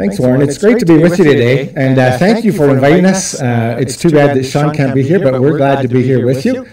Thanks, Warren. It's great to be with you today, and uh, thank you for inviting us. Uh, it's too bad that Sean can't be here, but we're glad to be here with you.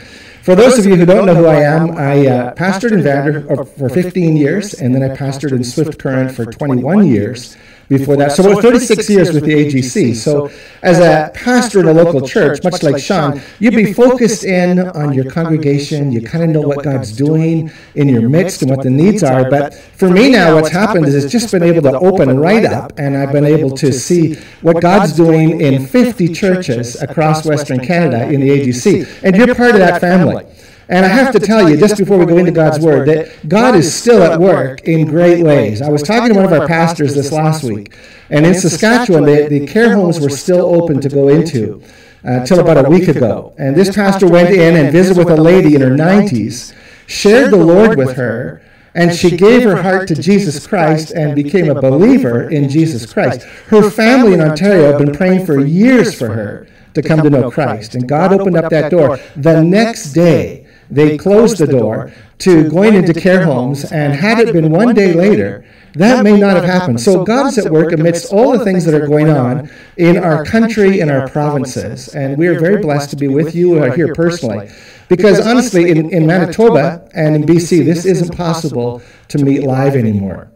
For those of you who don't know who I am, I uh, pastored in Vander for 15 years, and then I pastored in Swift Current for 21 years before that. So about 36 years with the AGC. So as a pastor in a local church, much like Sean, you'd be focused in on your congregation. You kind of know what God's doing in your midst and what the needs are. But for me now, what's happened is it's just been able to open right up, and I've been able to see what God's doing in 50 churches across Western Canada in the AGC. And you're part of that family. And I have to tell you, just before we go into God's Word, that God is still at work in great ways. I was talking to one of our pastors this last week, and in Saskatchewan, the, the care homes were still open to go into until uh, about a week ago. And this pastor went in and visited with a lady in her 90s, shared the Lord with her, and she gave her heart to Jesus Christ and became a believer in Jesus Christ. Her family in Ontario have been praying for years for her to come to know Christ, and God opened up that door. The next day, they closed the door to going into care homes, and had it been one day later, that may not have happened. So God is at work amidst all the things that are going on in our country, in our provinces, and we are very blessed to be with you here personally. Because honestly, in, in Manitoba and in BC, this isn't possible to meet live anymore.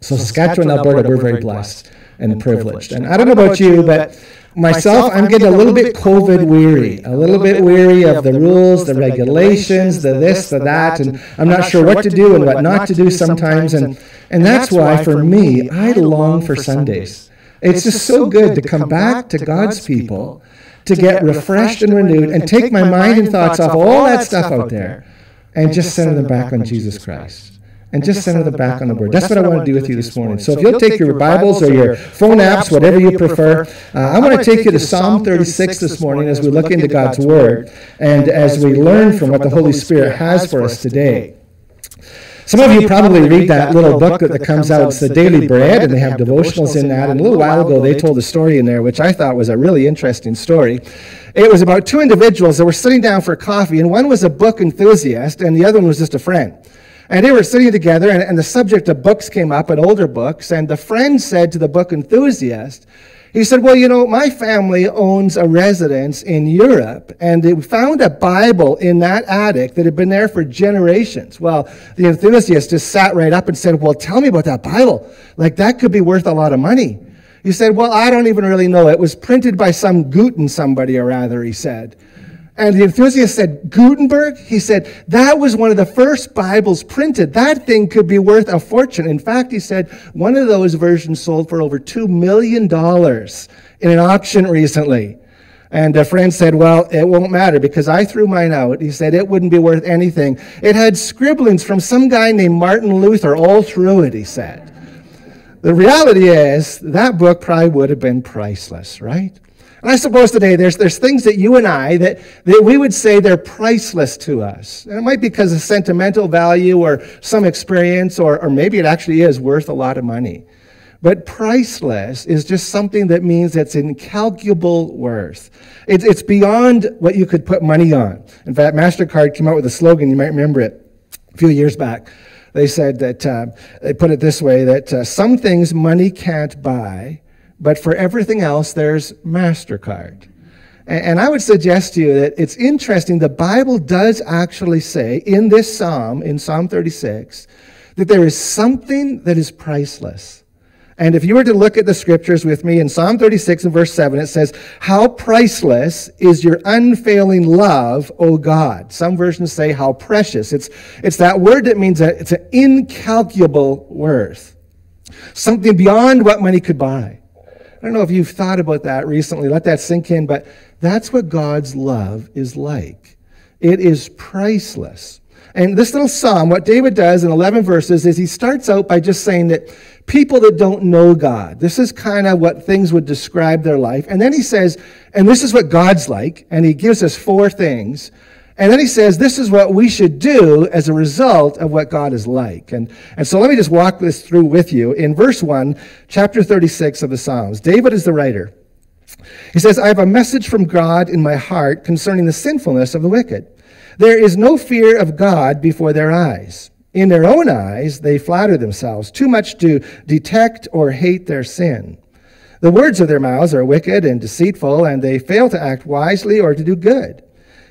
So Saskatchewan, Alberta, we're very blessed and privileged. And I don't know about you, but myself, I'm getting a little bit COVID weary, a little bit weary of the rules, the regulations, the this, the that, and I'm not sure what to do and what not to do sometimes. And, and that's why, for me, I long for Sundays. It's just so good to come back to God's people, to get refreshed and renewed, and take my mind and thoughts off all that stuff out there and just center them back on Jesus Christ and just center them back on the Word. That's what I want to do with you this morning. So if you'll take your Bibles or your phone apps, whatever you prefer, uh, I want to take you to Psalm 36 this morning as we look into God's Word and as we learn from what the Holy Spirit has for us today. Some of you probably read that little book that comes out. It's the Daily Bread, and they have devotionals in that. And a little while ago, they told a story in there, which I thought was a really interesting story. It was about two individuals that were sitting down for coffee, and one was a book enthusiast, and the other one was just a friend. And they were sitting together, and, and the subject of books came up, and older books. And the friend said to the book enthusiast, he said, Well, you know, my family owns a residence in Europe, and they found a Bible in that attic that had been there for generations. Well, the enthusiast just sat right up and said, Well, tell me about that Bible. Like, that could be worth a lot of money. He said, Well, I don't even really know. It was printed by some Guten somebody or rather, he said. And the enthusiast said, Gutenberg? He said, that was one of the first Bibles printed. That thing could be worth a fortune. In fact, he said, one of those versions sold for over $2 million in an auction recently. And a friend said, Well, it won't matter because I threw mine out. He said it wouldn't be worth anything. It had scribblings from some guy named Martin Luther all through it, he said. The reality is, that book probably would have been priceless, right? And I suppose today there's, there's things that you and I that, that we would say they're priceless to us. And it might be because of sentimental value or some experience, or, or maybe it actually is worth a lot of money. But priceless is just something that means it's incalculable worth. It's, it's beyond what you could put money on. In fact, MasterCard came out with a slogan, you might remember it a few years back. They said that, uh, they put it this way that uh, some things money can't buy but for everything else, there's MasterCard. And I would suggest to you that it's interesting. The Bible does actually say in this psalm, in Psalm 36, that there is something that is priceless. And if you were to look at the scriptures with me in Psalm 36 and verse 7, it says, How priceless is your unfailing love, O God. Some versions say, How precious. It's, it's that word that means that it's an incalculable worth, something beyond what money could buy. I don't know if you've thought about that recently. Let that sink in, but that's what God's love is like. It is priceless. And this little psalm, what David does in 11 verses is he starts out by just saying that people that don't know God, this is kind of what things would describe their life. And then he says, and this is what God's like. And he gives us four things and then he says, this is what we should do as a result of what God is like. And, and so let me just walk this through with you. In verse 1, chapter 36 of the Psalms, David is the writer. He says, I have a message from God in my heart concerning the sinfulness of the wicked. There is no fear of God before their eyes. In their own eyes, they flatter themselves too much to detect or hate their sin. The words of their mouths are wicked and deceitful, and they fail to act wisely or to do good.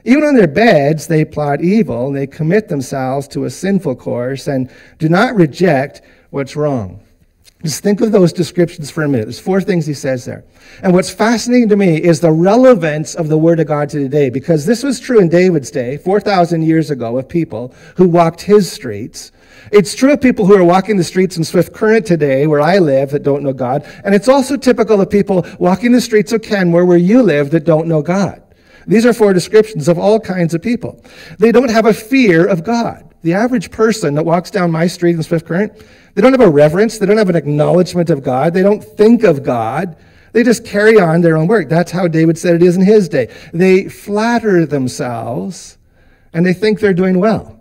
Even on their beds, they plot evil, and they commit themselves to a sinful course and do not reject what's wrong. Just think of those descriptions for a minute. There's four things he says there. And what's fascinating to me is the relevance of the Word of God to today, because this was true in David's day, 4,000 years ago, of people who walked his streets. It's true of people who are walking the streets in Swift Current today, where I live, that don't know God. And it's also typical of people walking the streets of Canmore, where you live, that don't know God. These are four descriptions of all kinds of people. They don't have a fear of God. The average person that walks down my street in Swift Current, they don't have a reverence. They don't have an acknowledgement of God. They don't think of God. They just carry on their own work. That's how David said it is in his day. They flatter themselves and they think they're doing well.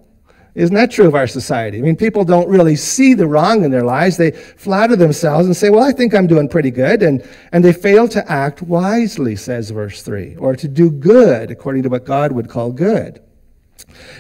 Isn't that true of our society? I mean, people don't really see the wrong in their lives. They flatter themselves and say, Well, I think I'm doing pretty good. And, and they fail to act wisely, says verse 3, or to do good according to what God would call good.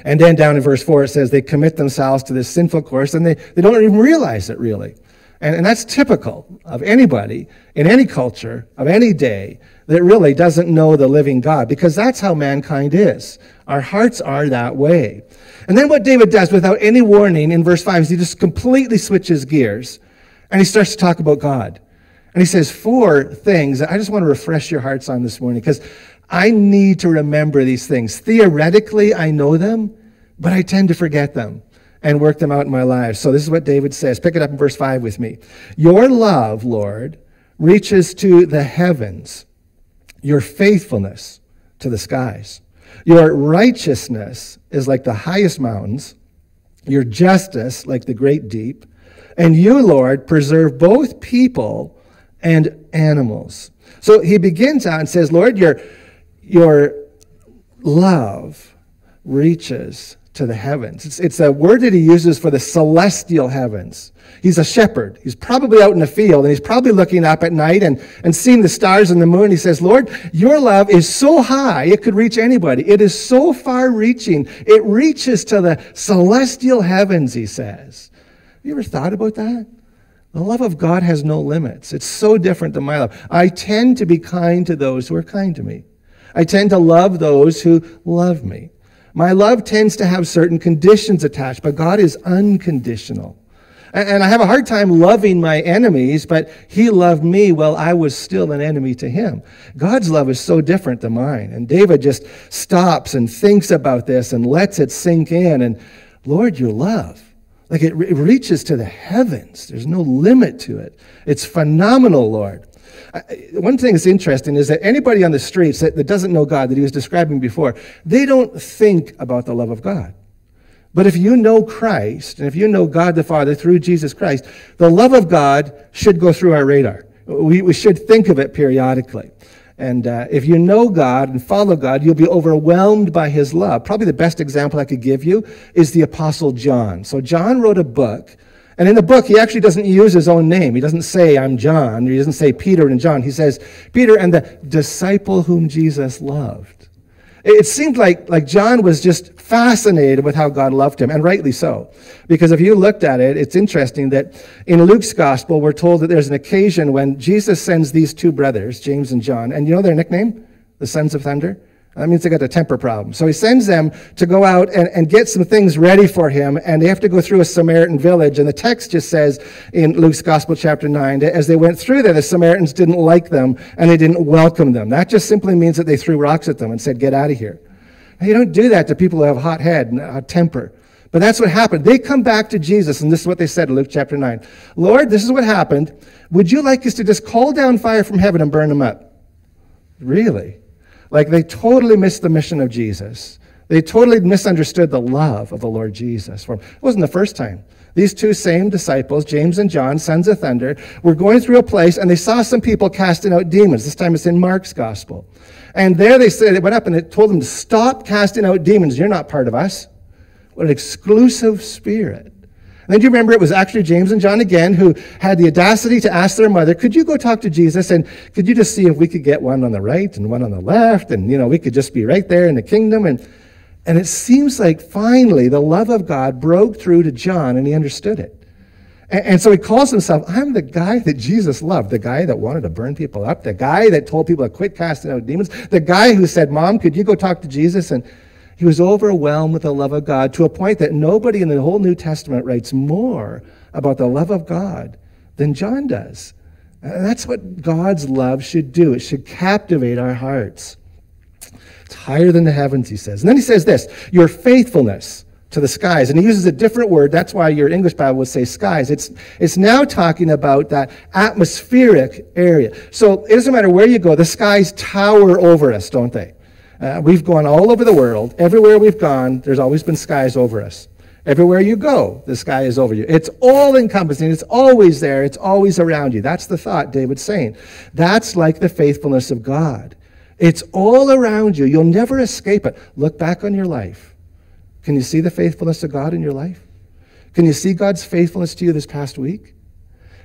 And then down in verse 4, it says they commit themselves to this sinful course and they, they don't even realize it really. And, and that's typical of anybody in any culture of any day that really doesn't know the living God because that's how mankind is. Our hearts are that way. And then what David does without any warning in verse 5 is he just completely switches gears and he starts to talk about God. And he says four things that I just want to refresh your hearts on this morning because I need to remember these things. Theoretically, I know them, but I tend to forget them and work them out in my life. So this is what David says. Pick it up in verse 5 with me. Your love, Lord, reaches to the heavens, your faithfulness to the skies. Your righteousness is like the highest mountains, your justice like the great deep. And you, Lord, preserve both people and animals. So he begins out and says, Lord, your, your love reaches to the heavens. It's, it's a word that he uses for the celestial heavens. He's a shepherd. He's probably out in the field and he's probably looking up at night and, and seeing the stars and the moon. He says, Lord, your love is so high it could reach anybody. It is so far reaching. It reaches to the celestial heavens, he says. Have you ever thought about that? The love of God has no limits. It's so different than my love. I tend to be kind to those who are kind to me. I tend to love those who love me. My love tends to have certain conditions attached, but God is unconditional. And I have a hard time loving my enemies, but He loved me while I was still an enemy to Him. God's love is so different than mine. And David just stops and thinks about this and lets it sink in. And Lord, your love, like it, it reaches to the heavens, there's no limit to it. It's phenomenal, Lord one thing that's interesting is that anybody on the streets that, that doesn't know God, that he was describing before, they don't think about the love of God. But if you know Christ, and if you know God the Father through Jesus Christ, the love of God should go through our radar. We, we should think of it periodically. And uh, if you know God and follow God, you'll be overwhelmed by his love. Probably the best example I could give you is the Apostle John. So, John wrote a book and in the book, he actually doesn't use his own name. He doesn't say, I'm John. He doesn't say Peter and John. He says, Peter and the disciple whom Jesus loved. It seemed like, like John was just fascinated with how God loved him, and rightly so. Because if you looked at it, it's interesting that in Luke's gospel, we're told that there's an occasion when Jesus sends these two brothers, James and John, and you know their nickname? The Sons of Thunder? That means they got a temper problem. So he sends them to go out and, and get some things ready for him, and they have to go through a Samaritan village. And the text just says in Luke's Gospel, chapter 9, that as they went through there, the Samaritans didn't like them and they didn't welcome them. That just simply means that they threw rocks at them and said, Get out of here. Now, you don't do that to people who have a hot head and a temper. But that's what happened. They come back to Jesus, and this is what they said in Luke chapter 9 Lord, this is what happened. Would you like us to just call down fire from heaven and burn them up? Really? Like they totally missed the mission of Jesus. They totally misunderstood the love of the Lord Jesus. For them. It wasn't the first time. These two same disciples, James and John, sons of thunder, were going through a place and they saw some people casting out demons. This time it's in Mark's gospel. And there they said, it went up and it told them to stop casting out demons. You're not part of us. What an exclusive spirit. And then you remember it was actually James and John again who had the audacity to ask their mother, could you go talk to Jesus and could you just see if we could get one on the right and one on the left and, you know, we could just be right there in the kingdom. And, and it seems like finally the love of God broke through to John and he understood it. And, and so he calls himself, I'm the guy that Jesus loved, the guy that wanted to burn people up, the guy that told people to quit casting out demons, the guy who said, Mom, could you go talk to Jesus? And he was overwhelmed with the love of God to a point that nobody in the whole New Testament writes more about the love of God than John does. And that's what God's love should do. It should captivate our hearts. It's higher than the heavens, he says. And then he says this your faithfulness to the skies. And he uses a different word. That's why your English Bible would say skies. It's, it's now talking about that atmospheric area. So it doesn't matter where you go, the skies tower over us, don't they? Uh, we've gone all over the world. Everywhere we've gone, there's always been skies over us. Everywhere you go, the sky is over you. It's all encompassing. It's always there. It's always around you. That's the thought David's saying. That's like the faithfulness of God. It's all around you. You'll never escape it. Look back on your life. Can you see the faithfulness of God in your life? Can you see God's faithfulness to you this past week?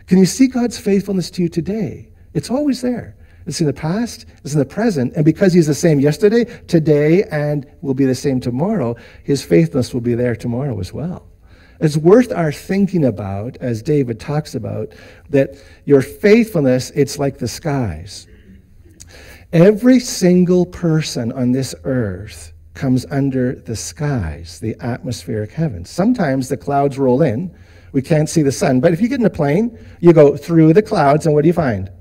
Can you see God's faithfulness to you today? It's always there. It's in the past, it's in the present, and because He's the same yesterday, today, and will be the same tomorrow, His faithfulness will be there tomorrow as well. It's worth our thinking about, as David talks about, that your faithfulness, it's like the skies. Every single person on this earth comes under the skies, the atmospheric heavens. Sometimes the clouds roll in. We can't see the sun. But if you get in a plane, you go through the clouds, and what do you find?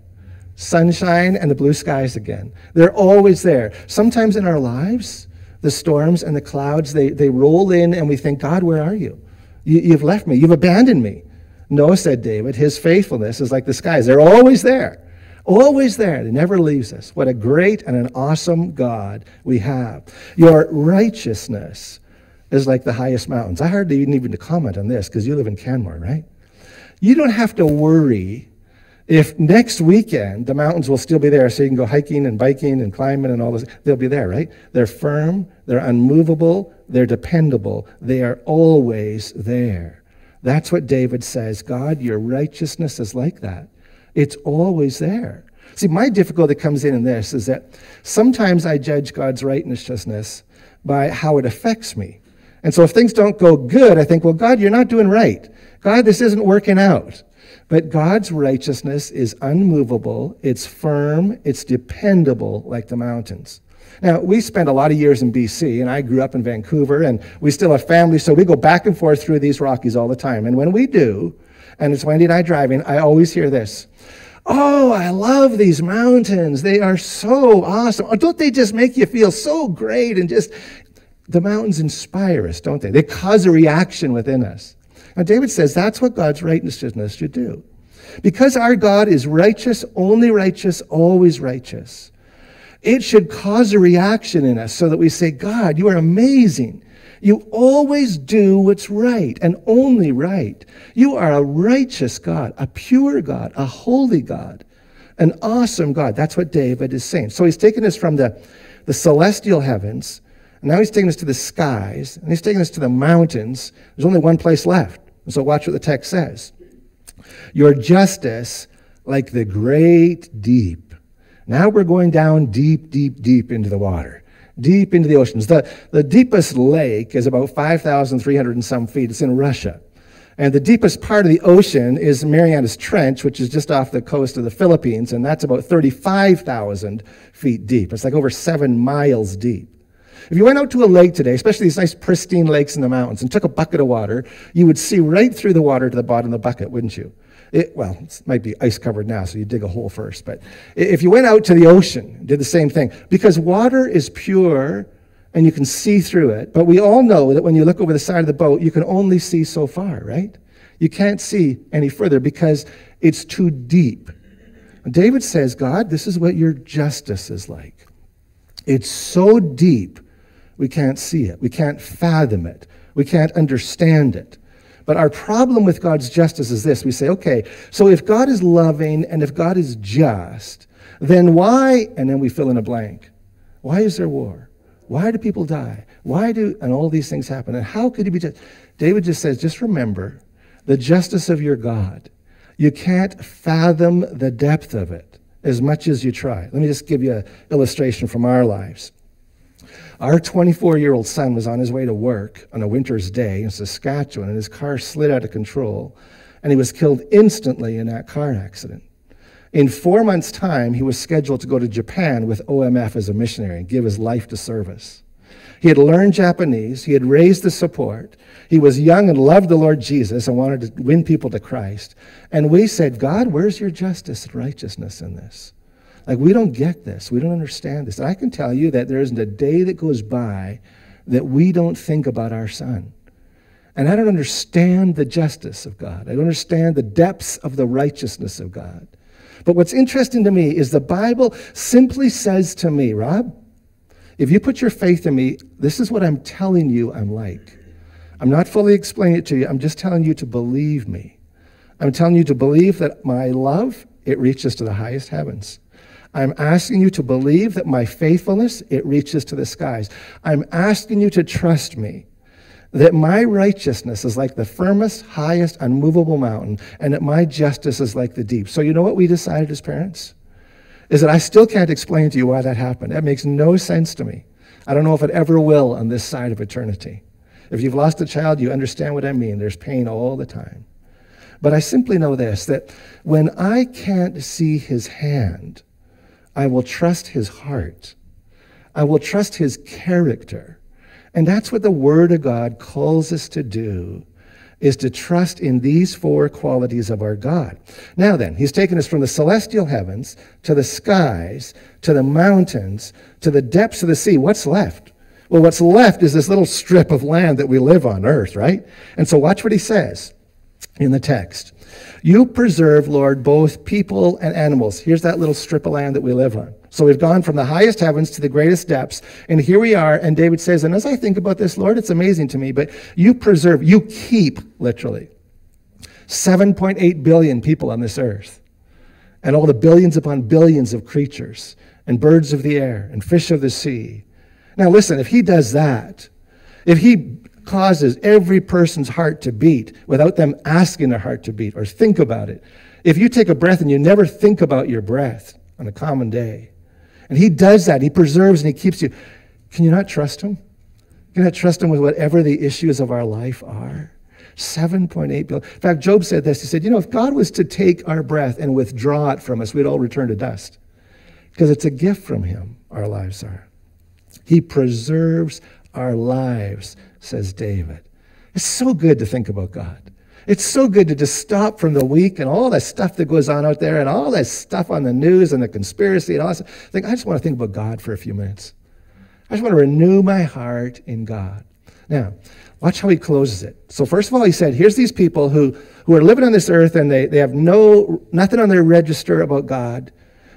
Sunshine and the blue skies again. They're always there. Sometimes in our lives, the storms and the clouds, they, they roll in, and we think, God, where are you? you? You've left me. You've abandoned me. No, said David, his faithfulness is like the skies. They're always there. Always there. He never leaves us. What a great and an awesome God we have. Your righteousness is like the highest mountains. I hardly even need to comment on this because you live in Canmore, right? You don't have to worry if next weekend the mountains will still be there so you can go hiking and biking and climbing and all this. They'll be there, right? They're firm, they're unmovable, they're dependable. They are always there. That's what David says. God, your righteousness is like that. It's always there. See, my difficulty comes in in this is that sometimes I judge God's righteousness by how it affects me. And so if things don't go good, I think, well, God, you're not doing right. God, this isn't working out. But God's righteousness is unmovable, it's firm, it's dependable like the mountains. Now, we spent a lot of years in BC, and I grew up in Vancouver, and we still have family, so we go back and forth through these Rockies all the time. And when we do, and it's Wendy and I driving, I always hear this Oh, I love these mountains. They are so awesome. Oh, don't they just make you feel so great and just the mountains inspire us, don't they? They cause a reaction within us. Now, David says that's what God's righteousness should do. Because our God is righteous, only righteous, always righteous, it should cause a reaction in us so that we say, God, you are amazing. You always do what's right and only right. You are a righteous God, a pure God, a holy God, an awesome God. That's what David is saying. So he's taken us from the, the celestial heavens, and now he's taking us to the skies, and he's taking us to the mountains. There's only one place left. So watch what the text says. Your justice like the great deep. Now we're going down deep, deep, deep into the water deep into the oceans. The, the deepest lake is about 5,300 and some feet. It's in Russia. And the deepest part of the ocean is Marianas Trench, which is just off the coast of the Philippines, and that's about 35,000 feet deep. It's like over seven miles deep. If you went out to a lake today, especially these nice pristine lakes in the mountains, and took a bucket of water, you would see right through the water to the bottom of the bucket, wouldn't you? It, well, it might be ice covered now, so you dig a hole first. But if you went out to the ocean, did the same thing, because water is pure and you can see through it. But we all know that when you look over the side of the boat, you can only see so far, right? You can't see any further because it's too deep. David says, God, this is what your justice is like. It's so deep, we can't see it. We can't fathom it. We can't understand it. But our problem with God's justice is this we say, okay, so if God is loving and if God is just, then why, and then we fill in a blank. Why is there war? Why do people die? Why do, and all these things happen? And how could he be just? David just says, just remember the justice of your God. You can't fathom the depth of it as much as you try. Let me just give you an illustration from our lives. Our 24 year old son was on his way to work on a winter's day in Saskatchewan, and his car slid out of control and he was killed instantly in that car accident. In four months' time, he was scheduled to go to Japan with OMF as a missionary and give his life to service. He had learned Japanese, he had raised the support, he was young and loved the Lord Jesus and wanted to win people to Christ. And we said, God, where's your justice and righteousness in this? Like, we don't get this. We don't understand this. And I can tell you that there isn't a day that goes by that we don't think about our son. And I don't understand the justice of God. I don't understand the depths of the righteousness of God. But what's interesting to me is the Bible simply says to me, Rob, if you put your faith in me, this is what I'm telling you I'm like. I'm not fully explaining it to you. I'm just telling you to believe me. I'm telling you to believe that my love, it reaches to the highest heavens. I'm asking you to believe that my faithfulness, it reaches to the skies. I'm asking you to trust me that my righteousness is like the firmest, highest, unmovable mountain, and that my justice is like the deep. So, you know what we decided as parents? Is that I still can't explain to you why that happened. That makes no sense to me. I don't know if it ever will on this side of eternity. If you've lost a child, you understand what I mean. There's pain all the time. But I simply know this that when I can't see his hand, I will trust his heart. I will trust his character. And that's what the Word of God calls us to do is to trust in these four qualities of our God. Now then, he's taken us from the celestial heavens to the skies, to the mountains, to the depths of the sea. What's left? Well, what's left is this little strip of land that we live on earth, right? And so watch what he says in the text. You preserve, Lord, both people and animals. Here's that little strip of land that we live on. So we've gone from the highest heavens to the greatest depths. And here we are. And David says, and as I think about this, Lord, it's amazing to me, but you preserve, you keep, literally, 7.8 billion people on this earth. And all the billions upon billions of creatures, and birds of the air, and fish of the sea, now, listen, if he does that, if he causes every person's heart to beat without them asking their heart to beat or think about it, if you take a breath and you never think about your breath on a common day, and he does that, he preserves and he keeps you, can you not trust him? Can you not trust him with whatever the issues of our life are? 7.8 billion. In fact, Job said this. He said, You know, if God was to take our breath and withdraw it from us, we'd all return to dust. Because it's a gift from him, our lives are. He preserves our lives, says David. It's so good to think about God. It's so good to just stop from the week and all that stuff that goes on out there and all that stuff on the news and the conspiracy and all that. Think, I just want to think about God for a few minutes. I just want to renew my heart in God. Now, watch how he closes it. So first of all, he said, here's these people who, who are living on this earth and they, they have no nothing on their register about God.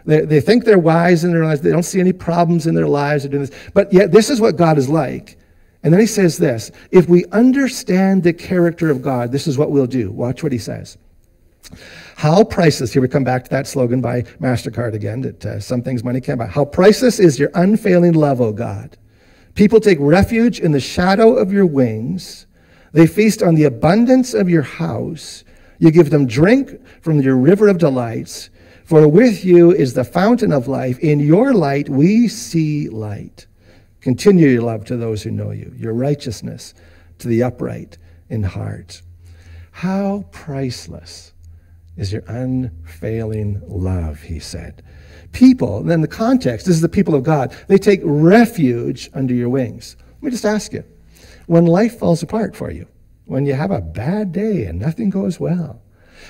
They, they think they're wise in their lives. They don't see any problems in their lives. Or doing this. But yet, this is what God is like. And then he says this if we understand the character of God, this is what we'll do. Watch what he says. How priceless, here we come back to that slogan by MasterCard again, that uh, some things money can't buy. How priceless is your unfailing love, O God. People take refuge in the shadow of your wings. They feast on the abundance of your house. You give them drink from your river of delights. For with you is the fountain of life. In your light we see light. Continue your love to those who know you, your righteousness to the upright in heart. How priceless is your unfailing love, he said. People, then the context, this is the people of God, they take refuge under your wings. Let me just ask you when life falls apart for you, when you have a bad day and nothing goes well,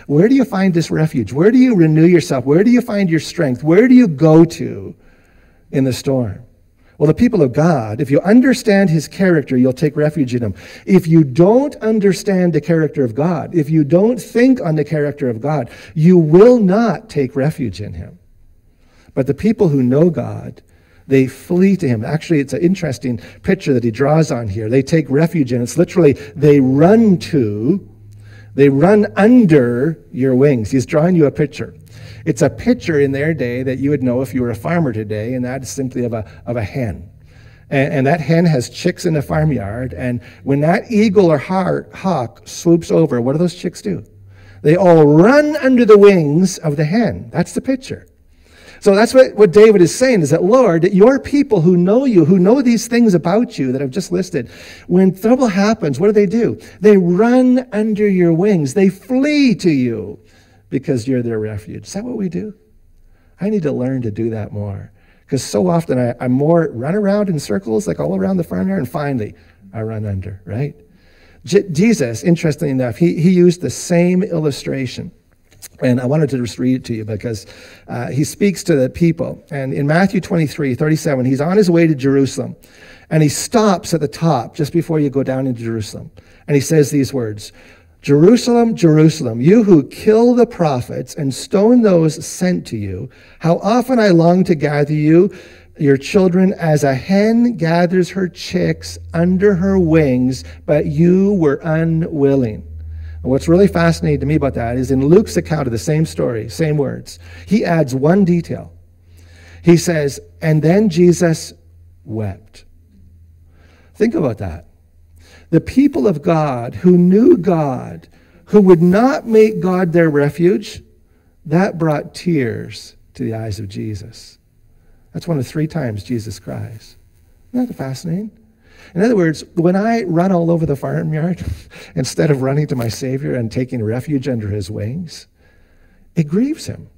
where do you find this refuge? Where do you renew yourself? Where do you find your strength? Where do you go to in the storm? Well, the people of God, if you understand his character, you'll take refuge in him. If you don't understand the character of God, if you don't think on the character of God, you will not take refuge in him. But the people who know God, they flee to him. Actually, it's an interesting picture that he draws on here. They take refuge in. It's literally they run to they run under your wings. He's drawing you a picture. It's a picture in their day that you would know if you were a farmer today, and that is simply of a, of a hen. And, and that hen has chicks in the farmyard, and when that eagle or hawk swoops over, what do those chicks do? They all run under the wings of the hen. That's the picture. So that's what, what David is saying is that, Lord, that your people who know you, who know these things about you that I've just listed, when trouble happens, what do they do? They run under your wings. They flee to you because you're their refuge. Is that what we do? I need to learn to do that more. Because so often I, I more run around in circles, like all around the farmyard, and finally I run under, right? J- Jesus, interestingly enough, he, he used the same illustration. And I wanted to just read it to you because uh, he speaks to the people. And in Matthew 23, 37, he's on his way to Jerusalem. And he stops at the top just before you go down into Jerusalem. And he says these words Jerusalem, Jerusalem, you who kill the prophets and stone those sent to you, how often I long to gather you, your children, as a hen gathers her chicks under her wings, but you were unwilling. And what's really fascinating to me about that is in Luke's account of the same story, same words, he adds one detail. He says, and then Jesus wept. Think about that the people of God who knew God, who would not make God their refuge, that brought tears to the eyes of Jesus. That's one of three times Jesus cries. Isn't that fascinating? In other words, when I run all over the farmyard instead of running to my Savior and taking refuge under his wings, it grieves him.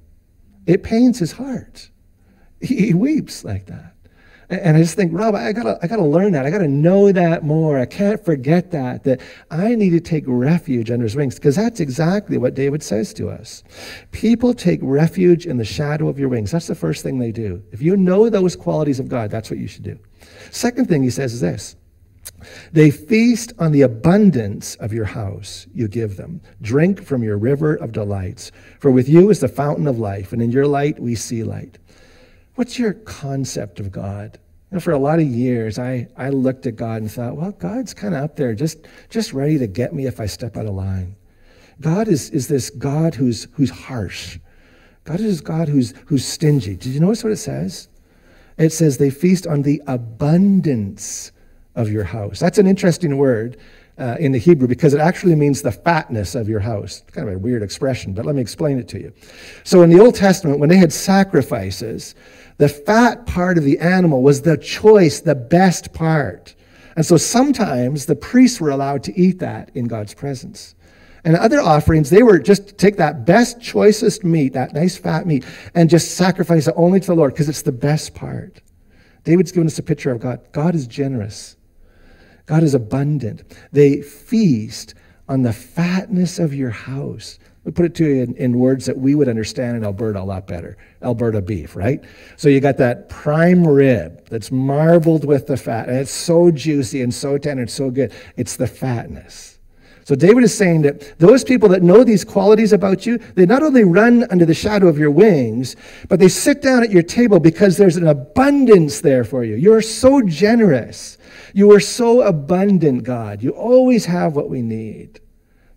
It pains his heart. He, he weeps like that. And I just think, Rob, I gotta, I gotta learn that. I gotta know that more. I can't forget that, that I need to take refuge under his wings, because that's exactly what David says to us. People take refuge in the shadow of your wings. That's the first thing they do. If you know those qualities of God, that's what you should do. Second thing he says is this. They feast on the abundance of your house you give them. Drink from your river of delights. For with you is the fountain of life, and in your light we see light. What's your concept of God? You know, for a lot of years, I, I looked at God and thought, well, God's kind of up there, just, just ready to get me if I step out of line. God is, is this God who's, who's harsh. God is God who's, who's stingy. Did you notice what it says? It says they feast on the abundance of your house. That's an interesting word uh, in the Hebrew because it actually means the fatness of your house. It's kind of a weird expression, but let me explain it to you. So in the Old Testament, when they had sacrifices, the fat part of the animal was the choice, the best part. And so sometimes the priests were allowed to eat that in God's presence. And other offerings, they were just to take that best, choicest meat, that nice fat meat, and just sacrifice it only to the Lord because it's the best part. David's given us a picture of God. God is generous, God is abundant. They feast on the fatness of your house. We put it to you in, in, words that we would understand in Alberta a lot better. Alberta beef, right? So you got that prime rib that's marbled with the fat, and it's so juicy and so tender and so good. It's the fatness. So David is saying that those people that know these qualities about you, they not only run under the shadow of your wings, but they sit down at your table because there's an abundance there for you. You're so generous. You are so abundant, God. You always have what we need.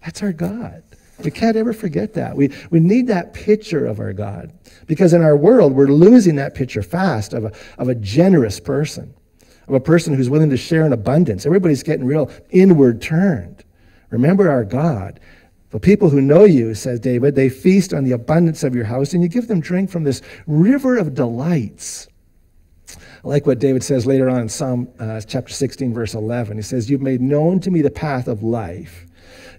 That's our God. We can't ever forget that. We, we need that picture of our God because in our world, we're losing that picture fast of a, of a generous person, of a person who's willing to share in abundance. Everybody's getting real inward turned. Remember our God. The people who know you, says David, they feast on the abundance of your house and you give them drink from this river of delights. I like what David says later on in Psalm uh, chapter 16, verse 11. He says, You've made known to me the path of life.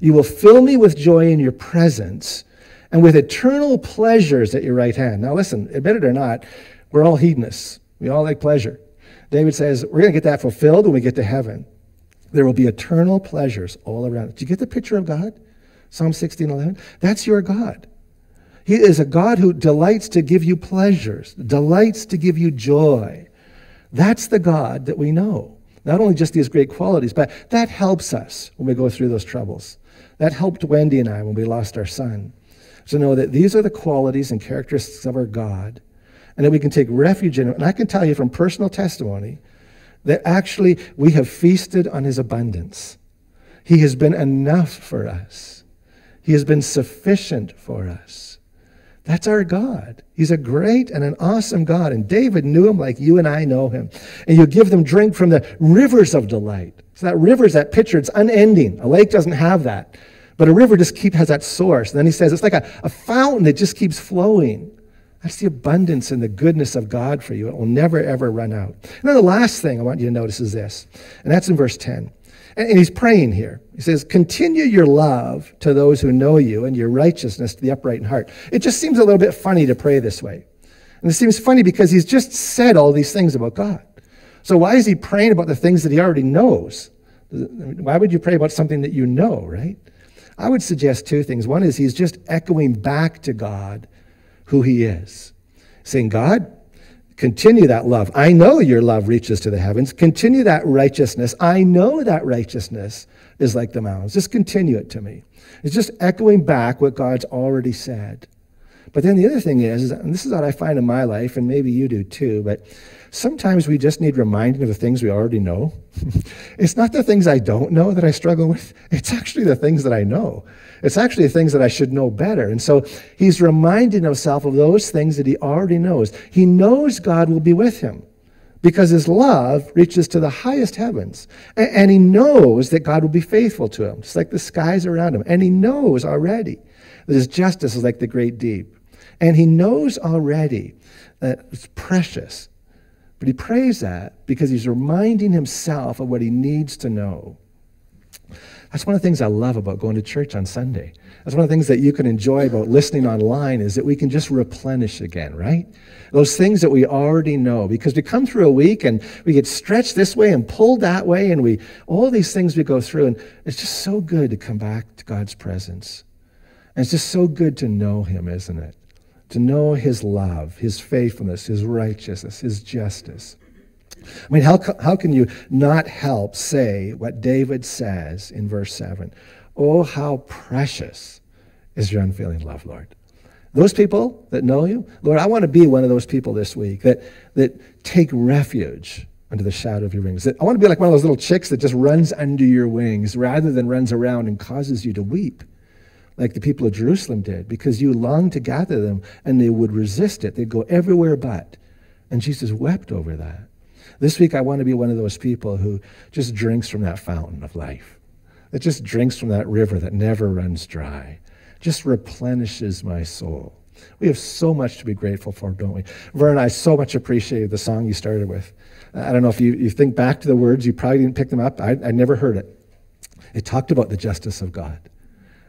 You will fill me with joy in your presence and with eternal pleasures at your right hand. Now, listen, admit it or not, we're all hedonists. We all like pleasure. David says, We're going to get that fulfilled when we get to heaven. There will be eternal pleasures all around. Do you get the picture of God? Psalm 16, 11. That's your God. He is a God who delights to give you pleasures, delights to give you joy. That's the God that we know. Not only just these great qualities, but that helps us when we go through those troubles. That helped Wendy and I when we lost our son. To know that these are the qualities and characteristics of our God, and that we can take refuge in it. And I can tell you from personal testimony that actually we have feasted on his abundance. He has been enough for us, he has been sufficient for us. That's our God. He's a great and an awesome God. And David knew him like you and I know him. And you give them drink from the rivers of delight. So that river is that picture, it's unending. A lake doesn't have that. But a river just keep, has that source. And then he says it's like a, a fountain that just keeps flowing. That's the abundance and the goodness of God for you. It will never, ever run out. And then the last thing I want you to notice is this, and that's in verse 10. And he's praying here. He says, Continue your love to those who know you and your righteousness to the upright in heart. It just seems a little bit funny to pray this way. And it seems funny because he's just said all these things about God. So why is he praying about the things that he already knows? Why would you pray about something that you know, right? I would suggest two things. One is he's just echoing back to God who he is, saying, God, continue that love. I know your love reaches to the heavens. Continue that righteousness. I know that righteousness is like the mountains. Just continue it to me. It's just echoing back what God's already said. But then the other thing is, and this is what I find in my life, and maybe you do too, but sometimes we just need reminding of the things we already know. it's not the things I don't know that I struggle with, it's actually the things that I know. It's actually the things that I should know better. And so he's reminding himself of those things that he already knows. He knows God will be with him because his love reaches to the highest heavens. And, he knows that God will be faithful to him, just like the skies around him. And he knows already that his justice is like the great deep. And he knows already that it's precious. But he prays that because he's reminding himself of what he needs to know. That's one of the things I love about going to church on Sunday. That's one of the things that you can enjoy about listening online is that we can just replenish again, right? Those things that we already know because we come through a week and we get stretched this way and pulled that way and we all these things we go through and it's just so good to come back to God's presence. And it's just so good to know him, isn't it? To know his love, his faithfulness, his righteousness, his justice. I mean, how, how can you not help say what David says in verse 7? Oh, how precious is your unfailing love, Lord. Those people that know you, Lord, I want to be one of those people this week that, that take refuge under the shadow of your wings. That I want to be like one of those little chicks that just runs under your wings rather than runs around and causes you to weep like the people of Jerusalem did, because you longed to gather them and they would resist it. They'd go everywhere but. And Jesus wept over that. This week, I want to be one of those people who just drinks from that fountain of life, that just drinks from that river that never runs dry, just replenishes my soul. We have so much to be grateful for, don't we? Vern, I so much appreciated the song you started with. I don't know if you, you think back to the words, you probably didn't pick them up. I, I never heard it. It talked about the justice of God.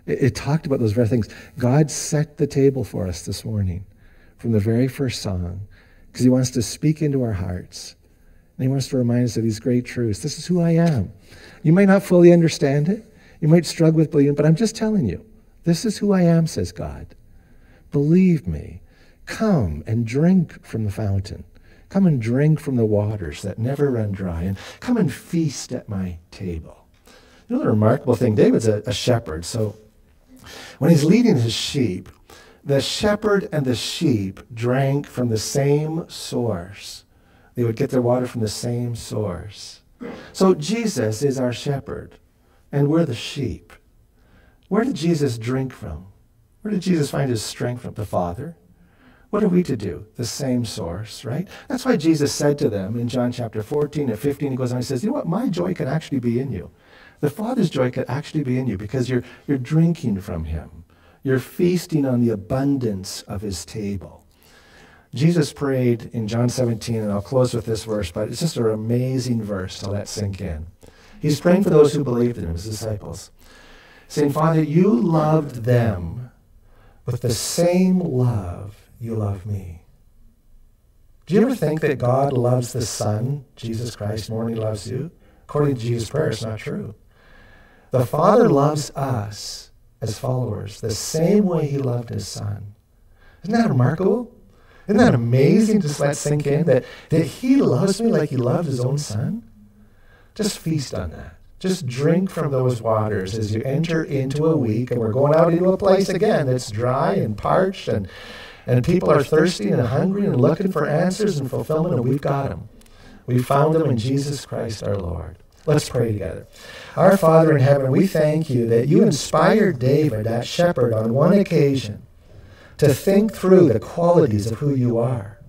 It, it talked about those very things. God set the table for us this morning from the very first song because he wants to speak into our hearts. And he wants to remind us of these great truths. This is who I am. You might not fully understand it. You might struggle with believing, but I'm just telling you, this is who I am, says God. Believe me. Come and drink from the fountain. Come and drink from the waters that never run dry, and come and feast at my table. The remarkable thing? David's a, a shepherd, so when he's leading his sheep, the shepherd and the sheep drank from the same source. They would get their water from the same source. So Jesus is our shepherd, and we're the sheep. Where did Jesus drink from? Where did Jesus find his strength from? The Father. What are we to do? The same source, right? That's why Jesus said to them in John chapter 14 and 15, he goes on, he says, You know what? My joy can actually be in you. The Father's joy could actually be in you because you're, you're drinking from Him. You're feasting on the abundance of His table. Jesus prayed in John 17, and I'll close with this verse, but it's just an amazing verse to let sink in. He's praying for those who believed in Him, His disciples, saying, Father, you loved them with the same love you love me. Do you ever think that God loves the Son, Jesus Christ, more than he loves you? According to Jesus' prayer, it's not true. The Father loves us as followers the same way he loved his Son. Isn't that remarkable? Isn't that amazing? Just let sink in that, that he loves me like he loved his own Son. Just feast on that. Just drink from those waters as you enter into a week, and we're going out into a place again that's dry and parched, and, and people are thirsty and hungry and looking for answers and fulfillment, and we've got them. We found them in Jesus Christ our Lord. Let's pray together. Our Father in heaven, we thank you that you inspired David, that shepherd, on one occasion to think through the qualities of who you are.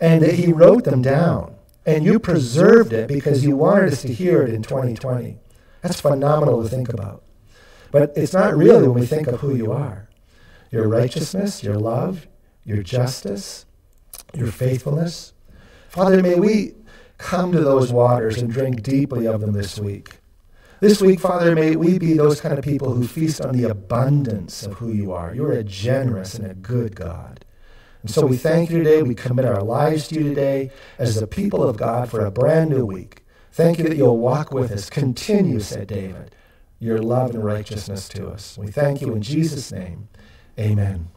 And that he wrote them down. And you preserved it because you wanted us to hear it in 2020. That's phenomenal to think about. But it's not really when we think of who you are your righteousness, your love, your justice, your faithfulness. Father, may we come to those waters and drink deeply of them this week. This week, Father, may we be those kind of people who feast on the abundance of who you are. You're a generous and a good God. And so we thank you today. We commit our lives to you today as the people of God for a brand new week. Thank you that you'll walk with us. Continue, said David, your love and righteousness to us. We thank you in Jesus' name. Amen.